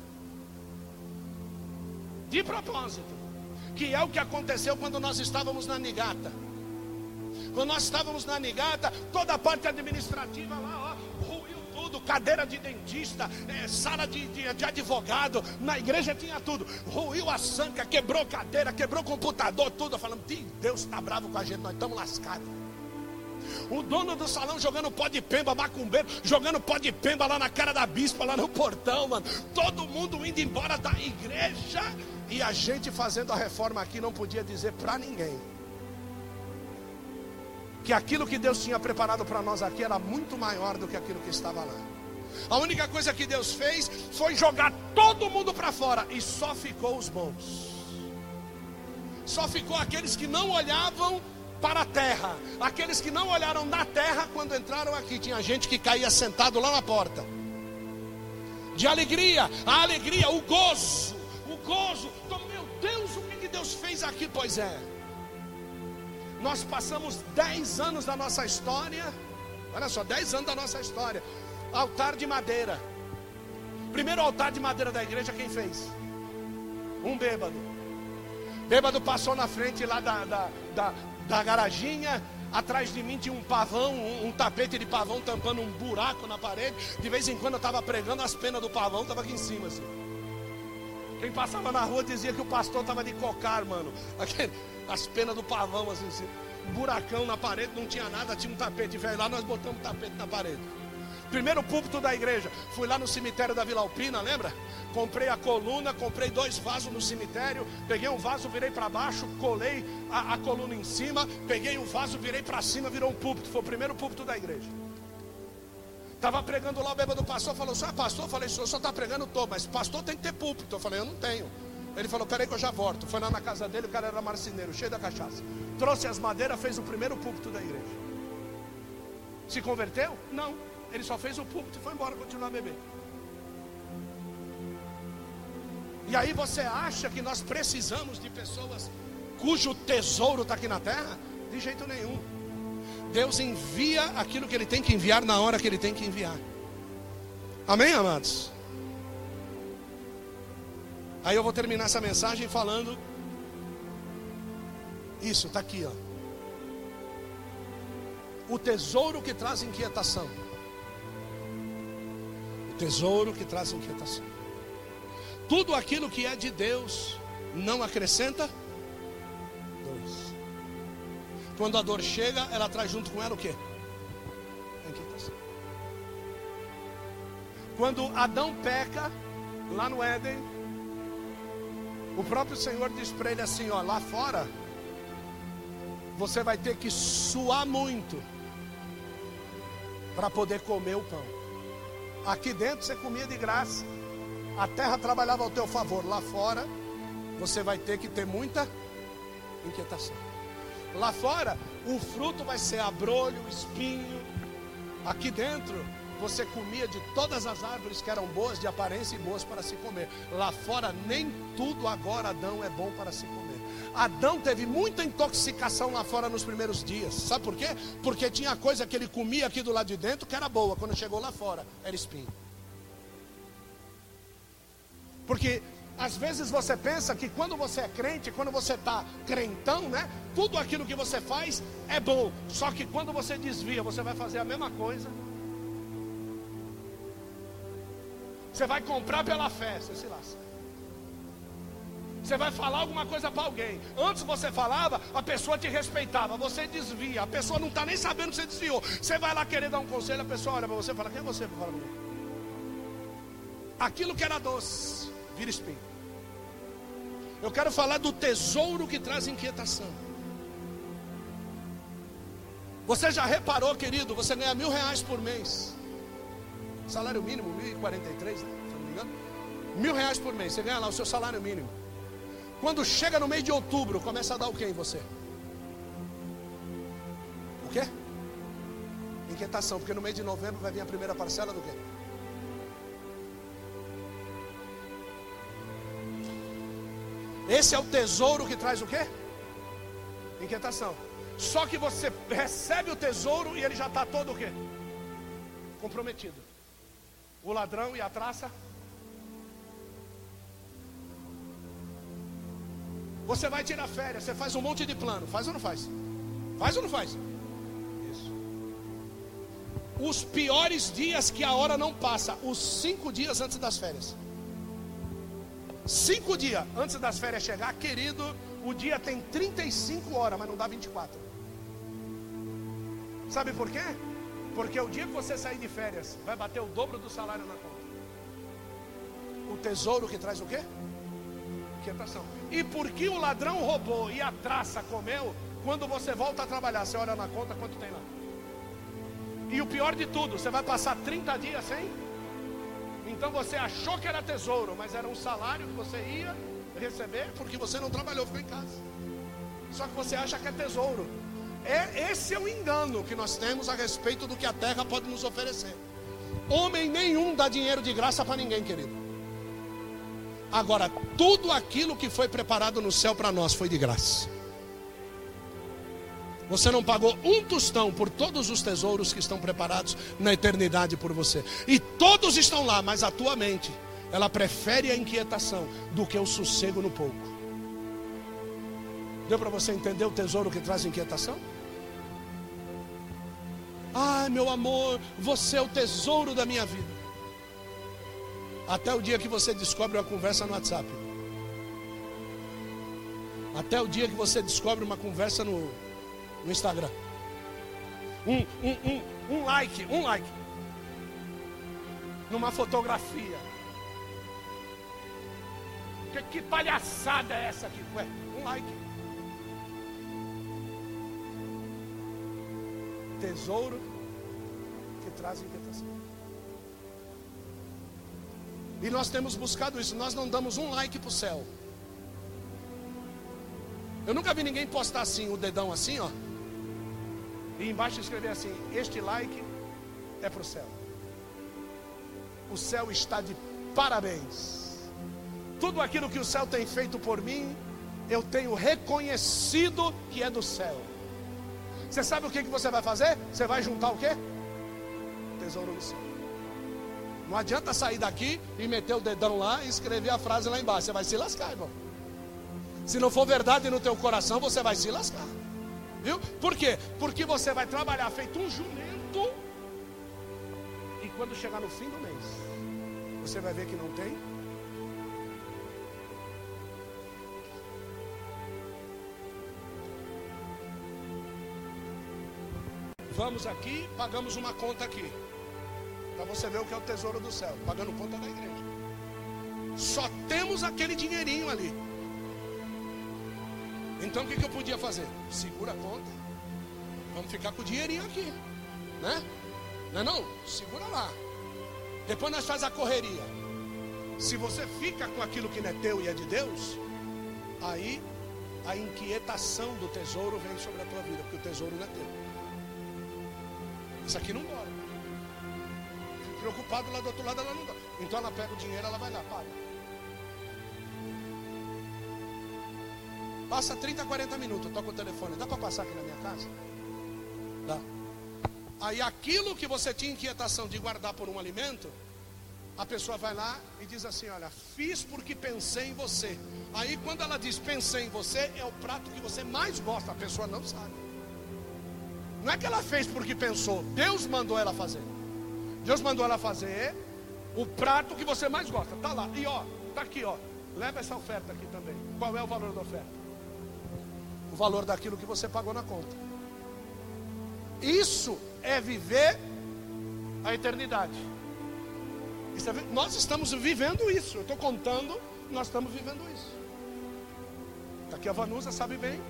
de propósito, que é o que aconteceu quando nós estávamos na Nigata. Quando nós estávamos na Nigata, toda a parte administrativa lá, ó, ruiu tudo, cadeira de dentista, é, sala de, de, de, advogado, na igreja tinha tudo. Ruiu a sanca, quebrou cadeira, quebrou computador, tudo. Falando, Deus está bravo com a gente, nós estamos lascados. O dono do salão jogando pó de pemba, macumbeiro, jogando pó de pemba lá na cara da bispa, lá no portão, mano. Todo mundo indo embora da igreja. E a gente fazendo a reforma aqui não podia dizer para ninguém que aquilo que Deus tinha preparado para nós aqui era muito maior do que aquilo que estava lá. A única coisa que Deus fez foi jogar todo mundo para fora e só ficou os bons. Só ficou aqueles que não olhavam para a terra. Aqueles que não olharam na terra quando entraram aqui. Tinha gente que caía sentado lá na porta. De alegria, a alegria, o gozo, o gozo. Deus, o que Deus fez aqui? Pois é. Nós passamos 10 anos da nossa história. Olha só, 10 anos da nossa história. Altar de madeira. Primeiro altar de madeira da igreja, quem fez? Um bêbado. Bêbado passou na frente lá da, da, da, da garaginha, atrás de mim tinha um pavão, um, um, tapete de pavão tampando um buraco na parede. De vez em quando eu estava pregando, as penas do pavão estavam aqui em cima assim. Quem passava na rua dizia que o pastor estava de cocar, mano. Aquele, as penas do pavão assim, assim. Buracão na parede, não tinha nada, tinha um tapete velho lá, nós botamos o tapete na parede. Primeiro púlpito da igreja. Fui lá no cemitério da Vila Alpina, lembra? Comprei a coluna, comprei dois vasos no cemitério. Peguei um vaso, virei para baixo, colei a, a, coluna em cima. Peguei um vaso, virei para cima, virou um púlpito. Foi o primeiro púlpito da igreja. Estava pregando lá, o bêbado pastor falou: é pastor? Falei: só está pregando todo, mas pastor tem que ter púlpito. Eu falei: Eu não tenho. Ele falou: Peraí que eu já volto. Foi lá na casa dele, o cara era marceneiro, cheio da cachaça. Trouxe as madeiras, fez o primeiro púlpito da igreja. Se converteu? Não. Ele só fez o púlpito e foi embora, continuar a beber. E aí você acha que nós precisamos de pessoas cujo tesouro está aqui na terra? De jeito nenhum. Deus envia aquilo que Ele tem que enviar na hora que Ele tem que enviar. Amém, amados? Aí eu vou terminar essa mensagem falando. Isso, está aqui, ó. O tesouro que traz inquietação. O tesouro que traz inquietação. Tudo aquilo que é de Deus não acrescenta. Quando a dor chega, ela traz junto com ela o quê? A inquietação. Quando Adão peca, lá no Éden, o próprio Senhor diz para ele assim: ó, lá fora, você vai ter que suar muito para poder comer o pão. Aqui dentro você comia de graça, a terra trabalhava ao teu favor. Lá fora, você vai ter que ter muita inquietação. Lá fora, o fruto vai ser abrolho, espinho. Aqui dentro, você comia de todas as árvores que eram boas de aparência e boas para se comer. Lá fora, nem tudo agora, Adão, é bom para se comer. Adão teve muita intoxicação lá fora nos primeiros dias. Sabe por quê? Porque tinha coisa que ele comia aqui do lado de dentro que era boa. Quando chegou lá fora, era espinho. Porque às vezes você pensa que quando você é crente, quando você está crentão, né? Tudo aquilo que você faz é bom. Só que quando você desvia, você vai fazer a mesma coisa. Você vai comprar pela fé, você se lasca. Você vai falar alguma coisa para alguém. Antes você falava, a pessoa te respeitava. Você desvia. A pessoa não está nem sabendo que você desviou. Você vai lá querer dar um conselho, a pessoa olha para você e fala: Quem é você? Aquilo que era doce, vira espinho. Eu quero falar do tesouro que traz inquietação. Você já reparou, querido? Você ganha mil reais por mês. Salário mínimo, 1.043, né? Se não me engano. Mil reais por mês. Você ganha lá o seu salário mínimo. Quando chega no mês de outubro, começa a dar o que em você? O quê? Inquietação, porque no mês de novembro vai vir a primeira parcela do quê? Esse é o tesouro que traz o quê? Inquietação. Só que você recebe o tesouro e ele já está todo o quê? Comprometido. O ladrão e a traça. Você vai tirar férias, você faz um monte de plano. Faz ou não faz? Faz ou não faz? Isso. Os piores dias que a hora não passa, os cinco dias antes das férias. Cinco dias antes das férias chegar, querido, o dia tem 35 horas, mas não dá 24. Sabe por quê? Porque o dia que você sair de férias, vai bater o dobro do salário na conta. O tesouro que traz o quê? Quietação. E porque o ladrão roubou e a traça comeu, quando você volta a trabalhar, você olha na conta quanto tem lá. E o pior de tudo, você vai passar 30 dias sem então você achou que era tesouro, mas era um salário que você ia receber porque você não trabalhou, ficou em casa. Só que você acha que é tesouro. É, esse é o engano que nós temos a respeito do que a terra pode nos oferecer. Homem nenhum dá dinheiro de graça para ninguém, querido. Agora, tudo aquilo que foi preparado no céu para nós foi de graça. Você não pagou um tostão por todos os tesouros que estão preparados na eternidade por você. E todos estão lá, mas a tua mente, ela prefere a inquietação do que o sossego no pouco. Deu para você entender o tesouro que traz inquietação? Ai, meu amor, você é o tesouro da minha vida. Até o dia que você descobre uma conversa no WhatsApp. Até o dia que você descobre uma conversa no, no Instagram. Um, um, um, um like, um like. Numa fotografia. Que, que palhaçada é essa aqui? Ué, um like. Tesouro que traz inquietação. E nós temos buscado isso. Nós não damos um like para o céu. Eu nunca vi ninguém postar assim, o dedão assim, ó. E embaixo escrever assim: Este like é para o céu. O céu está de parabéns. Tudo aquilo que o céu tem feito por mim, eu tenho reconhecido que é do céu. Você sabe o que, que você vai fazer? Você vai juntar o quê? Tesouro no céu. Não adianta sair daqui e meter o dedão lá e escrever a frase lá embaixo. Você vai se lascar, irmão. Se não for verdade no teu coração, você vai se lascar. Viu? Por quê? Porque você vai trabalhar feito um jumento. E quando chegar no fim do mês, você vai ver que não tem vamos aqui, pagamos uma conta aqui. Para você ver o que é o tesouro do céu, pagando conta da igreja. Só temos aquele dinheirinho ali. Então o que, eu podia fazer? Segura a conta. Vamos ficar com o dinheirinho aqui. Né? Não é não? Segura lá. Depois nós faz a correria. Se você fica com aquilo que não é teu e é de Deus, aí a inquietação do tesouro vem sobre a tua vida, porque o tesouro não é teu. Isso aqui não. Fico preocupado lá do outro lado, ela não dói. Então ela pega o dinheiro, ela vai lá, paga. Passa 30, 40 minutos, toca o telefone. Dá para passar aqui na minha casa? Dá. Aí aquilo que você tinha inquietação de guardar por um alimento, a pessoa vai lá e diz assim: Olha, fiz porque pensei em você. Aí quando ela diz pensei em você, é o prato que você mais gosta, a pessoa não sabe. Não é que ela fez porque pensou, Deus mandou ela fazer. Deus mandou ela fazer o prato que você mais gosta. Tá lá. E ó, tá aqui, ó. Leva essa oferta aqui também. Qual é o valor da oferta? Valor daquilo que você pagou na conta. Isso é viver a eternidade. É, nós estamos vivendo isso. Eu estou contando, nós estamos vivendo isso. Aqui a Vanusa sabe bem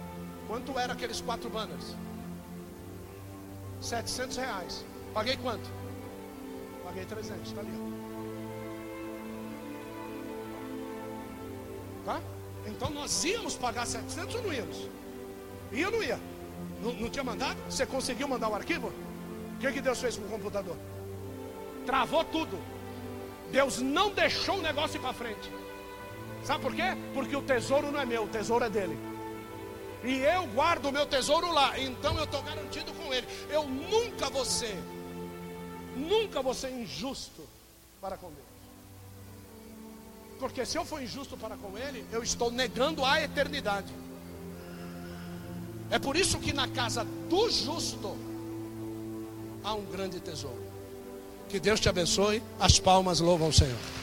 quanto era aqueles quatro banners. 700 reais. Paguei quanto? Paguei 300, está ali. Tá? Então nós íamos pagar 700 ou não íamos? Ia ou não ia? Não, não tinha mandado? Você conseguiu mandar o arquivo? O que, que Deus fez com o computador? Travou tudo. Deus não deixou o negócio ir para frente. Sabe por quê? Porque o tesouro não é meu, o tesouro é dele. E eu guardo o meu tesouro lá. Então eu estou garantido com ele. Eu nunca vou ser, nunca vou ser injusto para com Deus. Porque se eu for injusto para com Ele, eu estou negando a eternidade. É por isso que na casa do justo há um grande tesouro. Que Deus te abençoe. As palmas louvam o Senhor.